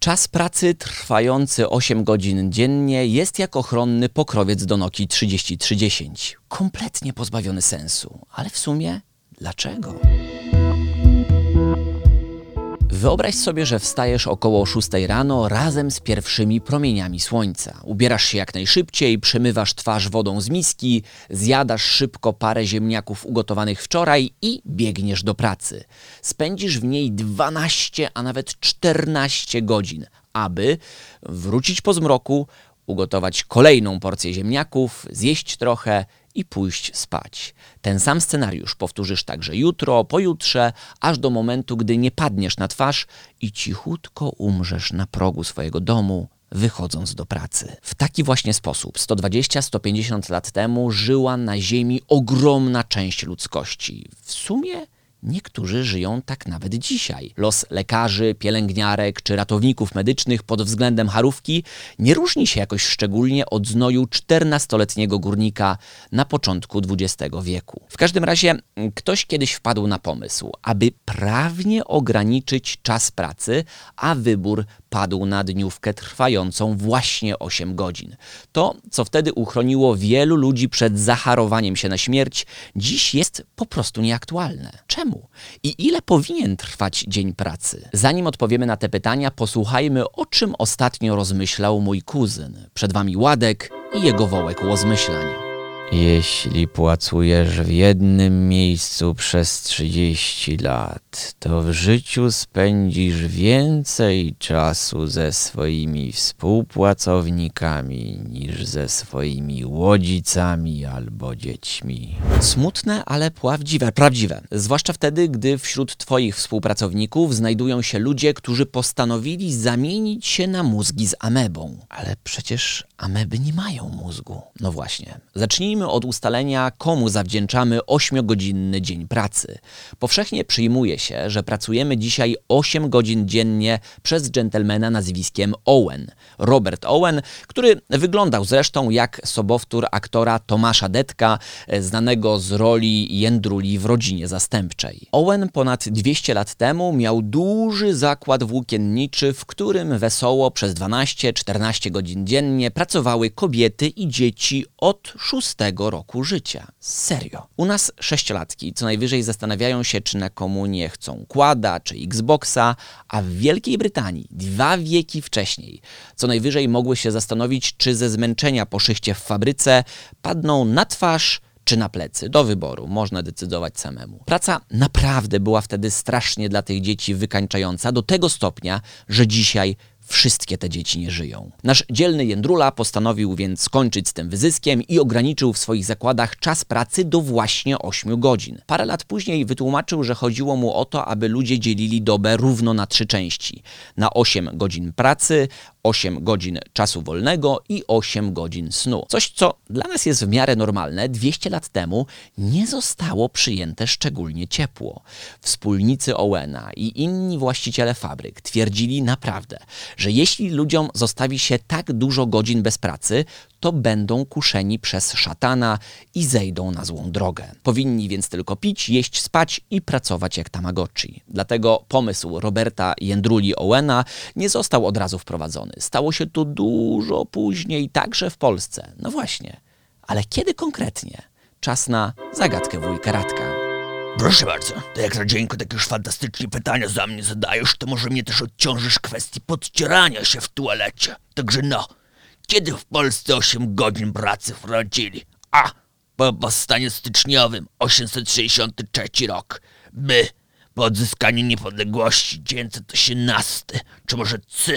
Czas pracy trwający 8 godzin dziennie jest jak ochronny pokrowiec do Nokii 3030. Kompletnie pozbawiony sensu. Ale w sumie dlaczego? Wyobraź sobie, że wstajesz około 6 rano razem z pierwszymi promieniami słońca. Ubierasz się jak najszybciej, przemywasz twarz wodą z miski, zjadasz szybko parę ziemniaków ugotowanych wczoraj i biegniesz do pracy. Spędzisz w niej 12, a nawet 14 godzin, aby wrócić po zmroku, ugotować kolejną porcję ziemniaków, zjeść trochę i pójść spać. Ten sam scenariusz powtórzysz także jutro, pojutrze, aż do momentu, gdy nie padniesz na twarz i cichutko umrzesz na progu swojego domu, wychodząc do pracy. W taki właśnie sposób 120-150 lat temu żyła na Ziemi ogromna część ludzkości. W sumie Niektórzy żyją tak nawet dzisiaj. Los lekarzy, pielęgniarek czy ratowników medycznych pod względem harówki nie różni się jakoś szczególnie od znoju 14-letniego górnika na początku XX wieku. W każdym razie ktoś kiedyś wpadł na pomysł, aby prawnie ograniczyć czas pracy, a wybór padł na dniówkę trwającą właśnie 8 godzin. To, co wtedy uchroniło wielu ludzi przed zacharowaniem się na śmierć, dziś jest po prostu nieaktualne. Czemu? I ile powinien trwać dzień pracy? Zanim odpowiemy na te pytania, posłuchajmy, o czym ostatnio rozmyślał mój kuzyn. Przed wami Ładek i jego wołek łozmyślań. Jeśli płacujesz w jednym miejscu przez 30 lat, to w życiu spędzisz więcej czasu ze swoimi współpracownikami niż ze swoimi łodzicami albo dziećmi. Smutne, ale prawdziwe, prawdziwe. Zwłaszcza wtedy, gdy wśród Twoich współpracowników znajdują się ludzie, którzy postanowili zamienić się na mózgi z amebą. Ale przecież ameby nie mają mózgu. No właśnie. Zacznijmy od ustalenia, komu zawdzięczamy 8-godzinny dzień pracy. Powszechnie przyjmuje się, że pracujemy dzisiaj 8 godzin dziennie przez dżentelmena nazwiskiem Owen. Robert Owen, który wyglądał zresztą jak sobowtór aktora Tomasza Detka, znanego z roli Jędruli w rodzinie zastępczej. Owen ponad 200 lat temu miał duży zakład włókienniczy, w którym wesoło przez 12-14 godzin dziennie pracowały kobiety i dzieci od 6 roku życia. Serio. U nas sześciolatki co najwyżej zastanawiają się, czy na komunię chcą kłada czy Xboxa, a w Wielkiej Brytanii dwa wieki wcześniej co najwyżej mogły się zastanowić, czy ze zmęczenia po szychcie w fabryce padną na twarz czy na plecy. Do wyboru, można decydować samemu. Praca naprawdę była wtedy strasznie dla tych dzieci wykańczająca, do tego stopnia, że dzisiaj wszystkie te dzieci nie żyją. Nasz dzielny Jędrula postanowił więc skończyć z tym wyzyskiem i ograniczył w swoich zakładach czas pracy do właśnie 8 godzin. Parę lat później wytłumaczył, że chodziło mu o to, aby ludzie dzielili dobę równo na trzy części. Na 8 godzin pracy, 8 godzin czasu wolnego i 8 godzin snu. Coś, co dla nas jest w miarę normalne, 200 lat temu nie zostało przyjęte szczególnie ciepło. Wspólnicy Owena i inni właściciele fabryk twierdzili naprawdę, że jeśli ludziom zostawi się tak dużo godzin bez pracy, to będą kuszeni przez szatana i zejdą na złą drogę. Powinni więc tylko pić, jeść, spać i pracować jak Tamagotchi. Dlatego pomysł Roberta Jędruli Owena nie został od razu wprowadzony. Stało się to dużo później, także w Polsce. No właśnie, ale kiedy konkretnie? Czas na zagadkę wujka Radka. Proszę bardzo, to jak Radzieńko takie już fantastycznie pytania za mnie zadajesz, to może mnie też odciążysz kwestii podcierania się w tualecie. Także no, kiedy w Polsce 8 godzin pracy wprowadzili? A. Po powstaniu styczniowym 863 rok. B. Po odzyskaniu niepodległości 918. Czy może C.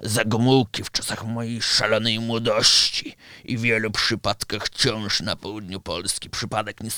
Za Gomułki w czasach mojej szalonej młodości i w wielu przypadkach wciąż na południu Polski. Przypadek nie.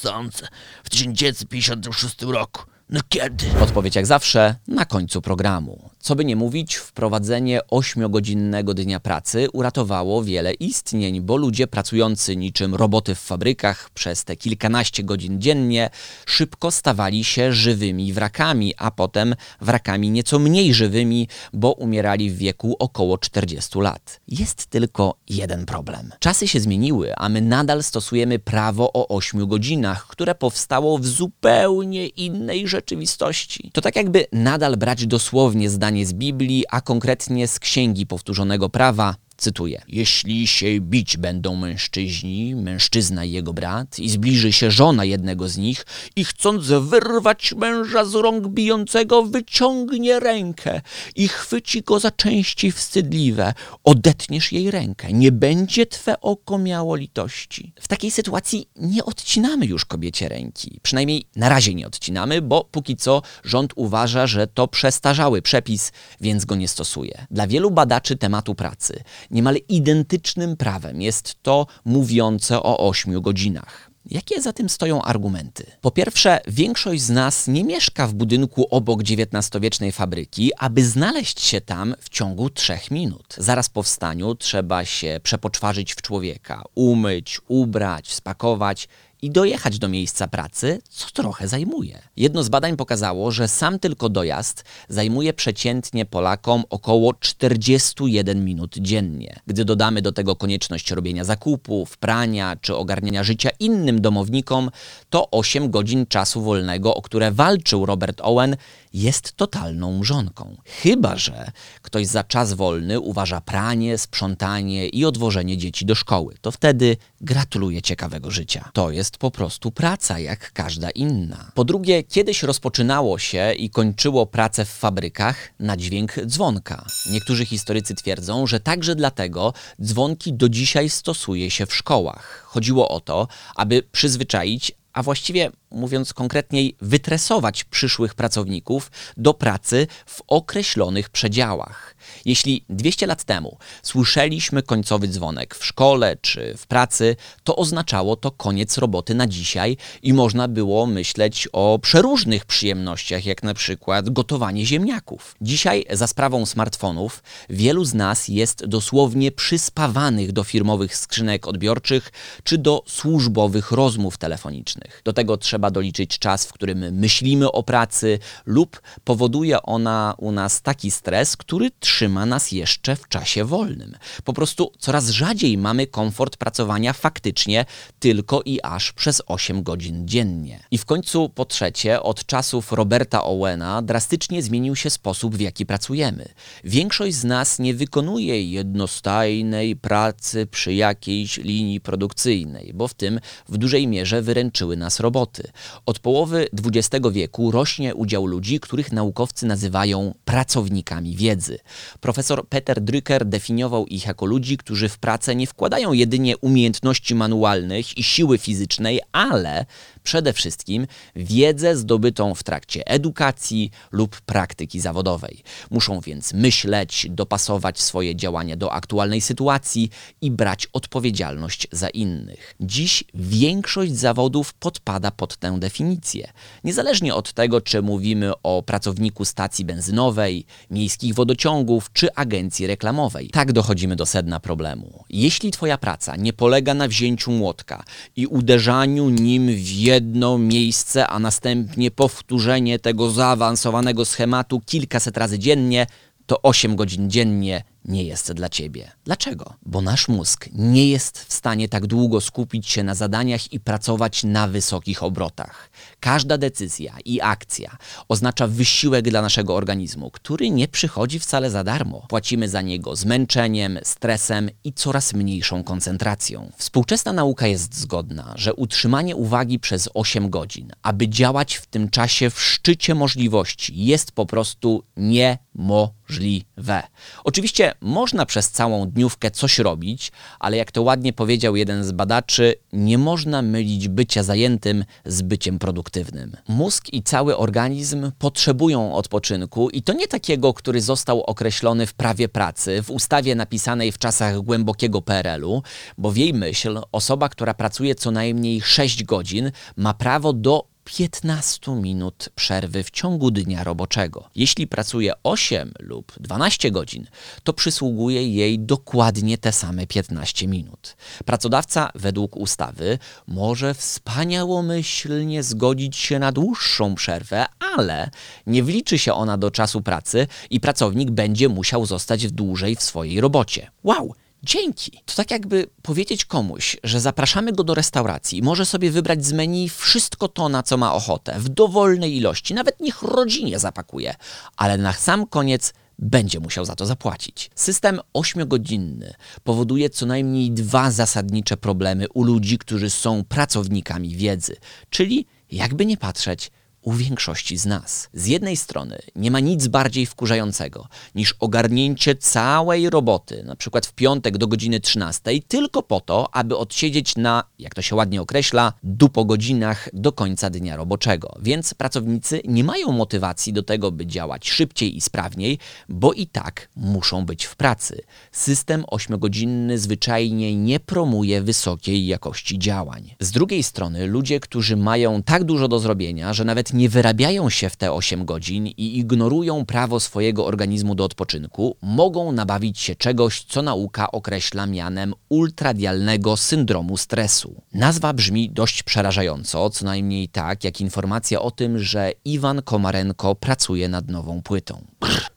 W 1956 roku. No kiedy? Odpowiedź jak zawsze na końcu programu. Co by nie mówić, wprowadzenie ośmiogodzinnego dnia pracy uratowało wiele istnień, bo ludzie pracujący niczym roboty w fabrykach przez te kilkanaście godzin dziennie szybko stawali się żywymi wrakami, a potem wrakami nieco mniej żywymi, bo umierali w wieku około 40 lat. Jest tylko jeden problem. Czasy się zmieniły, a my nadal stosujemy prawo o 8 godzinach, które powstało w zupełnie innej rzeczywistości. To tak jakby nadal brać dosłownie zdanie z Biblii, a konkretnie z Księgi Powtórzonego Prawa, Cytuję: Jeśli się bić będą mężczyźni, mężczyzna i jego brat, i zbliży się żona jednego z nich, i chcąc wyrwać męża z rąk bijącego, wyciągnie rękę i chwyci go za części wstydliwe, odetniesz jej rękę, nie będzie twe oko miało litości. W takiej sytuacji nie odcinamy już kobiecie ręki. Przynajmniej na razie nie odcinamy, bo póki co rząd uważa, że to przestarzały przepis, więc go nie stosuje. Dla wielu badaczy tematu pracy Niemal identycznym prawem jest to mówiące o 8 godzinach. Jakie za tym stoją argumenty? Po pierwsze, większość z nas nie mieszka w budynku obok XIX-wiecznej fabryki, aby znaleźć się tam w ciągu trzech minut. Zaraz po wstaniu trzeba się przepoczwarzyć w człowieka, umyć, ubrać, spakować i dojechać do miejsca pracy, co trochę zajmuje. Jedno z badań pokazało, że sam tylko dojazd zajmuje przeciętnie Polakom około 41 minut dziennie. Gdy dodamy do tego konieczność robienia zakupów, prania czy ogarniania życia innym domownikom, to 8 godzin czasu wolnego, o które walczył Robert Owen, jest totalną mrzonką. Chyba, że ktoś za czas wolny uważa pranie, sprzątanie i odwożenie dzieci do szkoły. To wtedy gratuluję ciekawego życia. To jest po prostu praca, jak każda inna. Po drugie, kiedyś rozpoczynało się i kończyło pracę w fabrykach na dźwięk dzwonka. Niektórzy historycy twierdzą, że także dlatego dzwonki do dzisiaj stosuje się w szkołach. Chodziło o to, aby przyzwyczaić a właściwie mówiąc konkretniej, wytresować przyszłych pracowników do pracy w określonych przedziałach. Jeśli 200 lat temu słyszeliśmy końcowy dzwonek w szkole czy w pracy, to oznaczało to koniec roboty na dzisiaj i można było myśleć o przeróżnych przyjemnościach, jak na przykład gotowanie ziemniaków. Dzisiaj za sprawą smartfonów wielu z nas jest dosłownie przyspawanych do firmowych skrzynek odbiorczych czy do służbowych rozmów telefonicznych. Do tego trzeba doliczyć czas, w którym myślimy o pracy lub powoduje ona u nas taki stres, który trzyma nas jeszcze w czasie wolnym. Po prostu coraz rzadziej mamy komfort pracowania faktycznie tylko i aż przez 8 godzin dziennie. I w końcu po trzecie, od czasów Roberta Owena drastycznie zmienił się sposób, w jaki pracujemy. Większość z nas nie wykonuje jednostajnej pracy przy jakiejś linii produkcyjnej, bo w tym w dużej mierze wyręczyły nas roboty. Od połowy XX wieku rośnie udział ludzi, których naukowcy nazywają pracownikami wiedzy. Profesor Peter Drucker definiował ich jako ludzi, którzy w pracę nie wkładają jedynie umiejętności manualnych i siły fizycznej, ale przede wszystkim wiedzę zdobytą w trakcie edukacji lub praktyki zawodowej. Muszą więc myśleć, dopasować swoje działania do aktualnej sytuacji i brać odpowiedzialność za innych. Dziś większość zawodów podpada pod tę definicję. Niezależnie od tego, czy mówimy o pracowniku stacji benzynowej, miejskich wodociągów czy agencji reklamowej. Tak dochodzimy do sedna problemu. Jeśli Twoja praca nie polega na wzięciu młotka i uderzaniu nim w jedno miejsce, a następnie powtórzenie tego zaawansowanego schematu kilkaset razy dziennie, to 8 godzin dziennie nie jest dla ciebie. Dlaczego? Bo nasz mózg nie jest w stanie tak długo skupić się na zadaniach i pracować na wysokich obrotach. Każda decyzja i akcja oznacza wysiłek dla naszego organizmu, który nie przychodzi wcale za darmo. Płacimy za niego zmęczeniem, stresem i coraz mniejszą koncentracją. Współczesna nauka jest zgodna, że utrzymanie uwagi przez 8 godzin, aby działać w tym czasie w szczycie możliwości, jest po prostu niemożliwe. Oczywiście można przez całą dniówkę coś robić, ale jak to ładnie powiedział jeden z badaczy, nie można mylić bycia zajętym z byciem produktywnym. Mózg i cały organizm potrzebują odpoczynku i to nie takiego, który został określony w prawie pracy, w ustawie napisanej w czasach głębokiego PRL-u, bo w jej myśl osoba, która pracuje co najmniej 6 godzin, ma prawo do 15 minut przerwy w ciągu dnia roboczego. Jeśli pracuje 8 lub 12 godzin, to przysługuje jej dokładnie te same 15 minut. Pracodawca według ustawy może wspaniałomyślnie zgodzić się na dłuższą przerwę, ale nie wliczy się ona do czasu pracy i pracownik będzie musiał zostać dłużej w swojej robocie. Wow! Dzięki. To tak jakby powiedzieć komuś, że zapraszamy go do restauracji i może sobie wybrać z menu wszystko to, na co ma ochotę, w dowolnej ilości, nawet niech rodzinie zapakuje, ale na sam koniec będzie musiał za to zapłacić. System ośmiogodzinny powoduje co najmniej dwa zasadnicze problemy u ludzi, którzy są pracownikami wiedzy, czyli jakby nie patrzeć, u większości z nas. Z jednej strony nie ma nic bardziej wkurzającego niż ogarnięcie całej roboty, na przykład w piątek do godziny 13, tylko po to, aby odsiedzieć na, jak to się ładnie określa, dupo godzinach do końca dnia roboczego. Więc pracownicy nie mają motywacji do tego, by działać szybciej i sprawniej, bo i tak muszą być w pracy. System ośmiogodzinny zwyczajnie nie promuje wysokiej jakości działań. Z drugiej strony ludzie, którzy mają tak dużo do zrobienia, że nawet nie wyrabiają się w te 8 godzin i ignorują prawo swojego organizmu do odpoczynku, mogą nabawić się czegoś, co nauka określa mianem ultradialnego syndromu stresu. Nazwa brzmi dość przerażająco, co najmniej tak jak informacja o tym, że Iwan Komarenko pracuje nad nową płytą.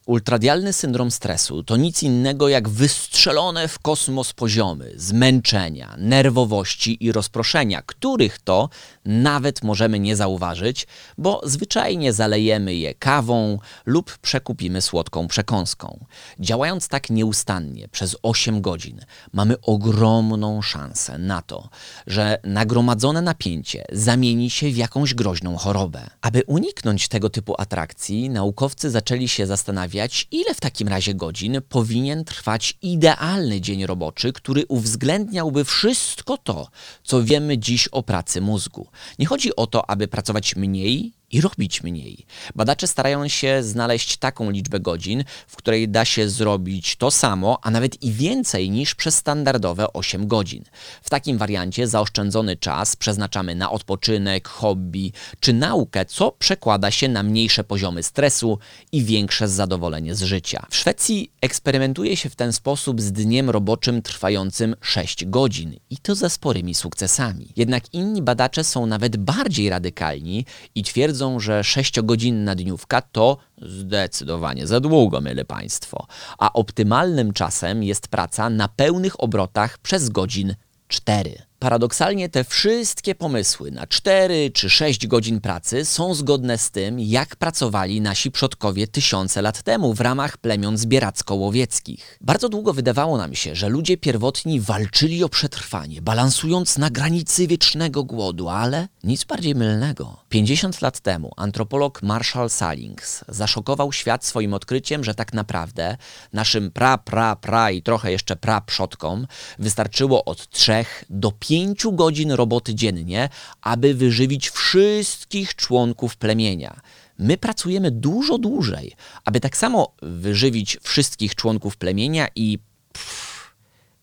Ultradialny syndrom stresu to nic innego jak wystrzelone w kosmos poziomy zmęczenia, nerwowości i rozproszenia, których to nawet możemy nie zauważyć, bo zwyczajnie zalejemy je kawą lub przekupimy słodką przekąską. Działając tak nieustannie przez 8 godzin, mamy ogromną szansę na to, że nagromadzone napięcie zamieni się w jakąś groźną chorobę. Aby uniknąć tego typu atrakcji, naukowcy zaczęli się zastanawiać, ile w takim razie godzin powinien trwać idealny dzień roboczy, który uwzględniałby wszystko to, co wiemy dziś o pracy mózgu. Nie chodzi o to, aby pracować mniej i robić mniej. Badacze starają się znaleźć taką liczbę godzin, w której da się zrobić to samo, a nawet i więcej niż przez standardowe 8 godzin. W takim wariancie zaoszczędzony czas przeznaczamy na odpoczynek, hobby czy naukę, co przekłada się na mniejsze poziomy stresu i większe zadowolenie z życia. W Szwecji eksperymentuje się w ten sposób z dniem roboczym trwającym 6 godzin i to ze sporymi sukcesami. Jednak inni badacze są nawet bardziej radykalni i twierdzą, twierdzą, że sześciogodzinna dniówka to zdecydowanie za długo, myle Państwo, a optymalnym czasem jest praca na pełnych obrotach przez godzin 4. Paradoksalnie te wszystkie pomysły na 4 czy 6 godzin pracy są zgodne z tym, jak pracowali nasi przodkowie tysiące lat temu w ramach plemion zbieracko-łowieckich. Bardzo długo wydawało nam się, że ludzie pierwotni walczyli o przetrwanie, balansując na granicy wiecznego głodu, ale nic bardziej mylnego. 50 lat temu antropolog Marshall Salings zaszokował świat swoim odkryciem, że tak naprawdę naszym pra, pra, pra i trochę jeszcze pra przodkom wystarczyło od 3 do 5 5 godzin roboty dziennie, aby wyżywić wszystkich członków plemienia. My pracujemy dużo dłużej, aby tak samo wyżywić wszystkich członków plemienia i pff,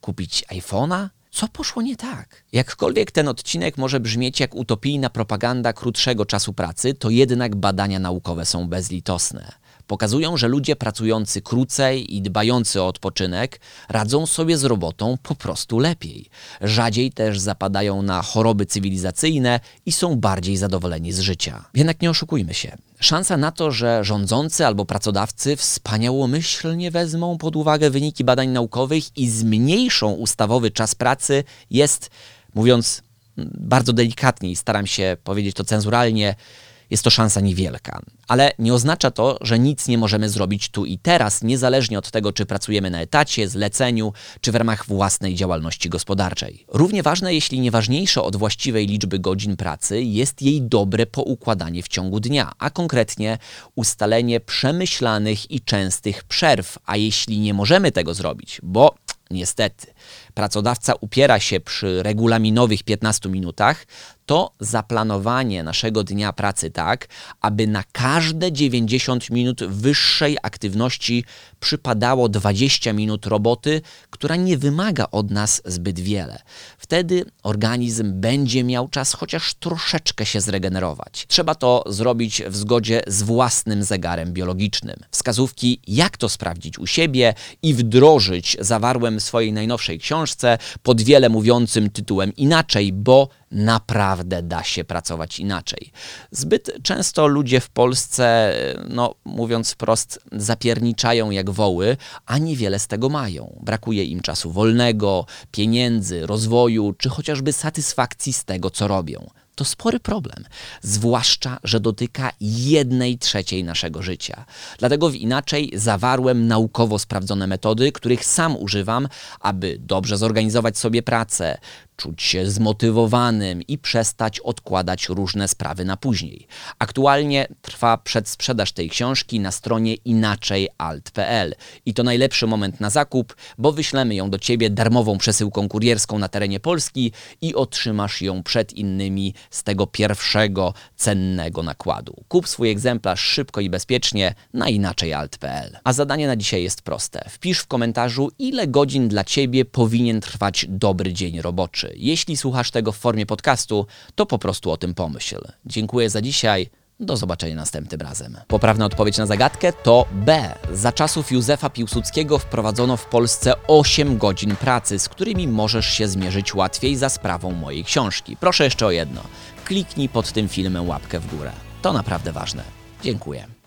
kupić iPhone'a? Co poszło nie tak? Jakkolwiek ten odcinek może brzmieć jak utopijna propaganda krótszego czasu pracy, to jednak badania naukowe są bezlitosne pokazują, że ludzie pracujący krócej i dbający o odpoczynek radzą sobie z robotą po prostu lepiej. Rzadziej też zapadają na choroby cywilizacyjne i są bardziej zadowoleni z życia. Jednak nie oszukujmy się. Szansa na to, że rządzący albo pracodawcy wspaniałomyślnie wezmą pod uwagę wyniki badań naukowych i zmniejszą ustawowy czas pracy jest, mówiąc bardzo delikatnie i staram się powiedzieć to cenzuralnie, jest to szansa niewielka. Ale nie oznacza to, że nic nie możemy zrobić tu i teraz, niezależnie od tego, czy pracujemy na etacie, zleceniu, czy w ramach własnej działalności gospodarczej. Równie ważne, jeśli nie ważniejsze od właściwej liczby godzin pracy, jest jej dobre poukładanie w ciągu dnia, a konkretnie ustalenie przemyślanych i częstych przerw. A jeśli nie możemy tego zrobić, bo niestety pracodawca upiera się przy regulaminowych 15 minutach, to zaplanowanie naszego dnia pracy tak, aby na każde 90 minut wyższej aktywności przypadało 20 minut roboty, która nie wymaga od nas zbyt wiele. Wtedy organizm będzie miał czas chociaż troszeczkę się zregenerować. Trzeba to zrobić w zgodzie z własnym zegarem biologicznym. Wskazówki, jak to sprawdzić u siebie i wdrożyć, zawarłem w swojej najnowszej książce pod wiele mówiącym tytułem Inaczej, bo naprawdę da się pracować inaczej. Zbyt często ludzie w Polsce, no mówiąc wprost, zapierniczają jak woły, a niewiele z tego mają. Brakuje im czasu wolnego, pieniędzy, rozwoju, czy chociażby satysfakcji z tego, co robią to spory problem, zwłaszcza, że dotyka jednej trzeciej naszego życia. Dlatego w inaczej zawarłem naukowo sprawdzone metody, których sam używam, aby dobrze zorganizować sobie pracę, czuć się zmotywowanym i przestać odkładać różne sprawy na później. Aktualnie trwa przedsprzedaż tej książki na stronie inaczejalt.pl i to najlepszy moment na zakup, bo wyślemy ją do Ciebie darmową przesyłką kurierską na terenie Polski i otrzymasz ją przed innymi z tego pierwszego cennego nakładu. Kup swój egzemplarz szybko i bezpiecznie na inaczejalt.pl. A zadanie na dzisiaj jest proste. Wpisz w komentarzu, ile godzin dla Ciebie powinien trwać dobry dzień roboczy. Jeśli słuchasz tego w formie podcastu, to po prostu o tym pomyśl. Dziękuję za dzisiaj. Do zobaczenia następnym razem. Poprawna odpowiedź na zagadkę to B. Za czasów Józefa Piłsudskiego wprowadzono w Polsce 8 godzin pracy, z którymi możesz się zmierzyć łatwiej za sprawą mojej książki. Proszę jeszcze o jedno. Kliknij pod tym filmem łapkę w górę. To naprawdę ważne. Dziękuję.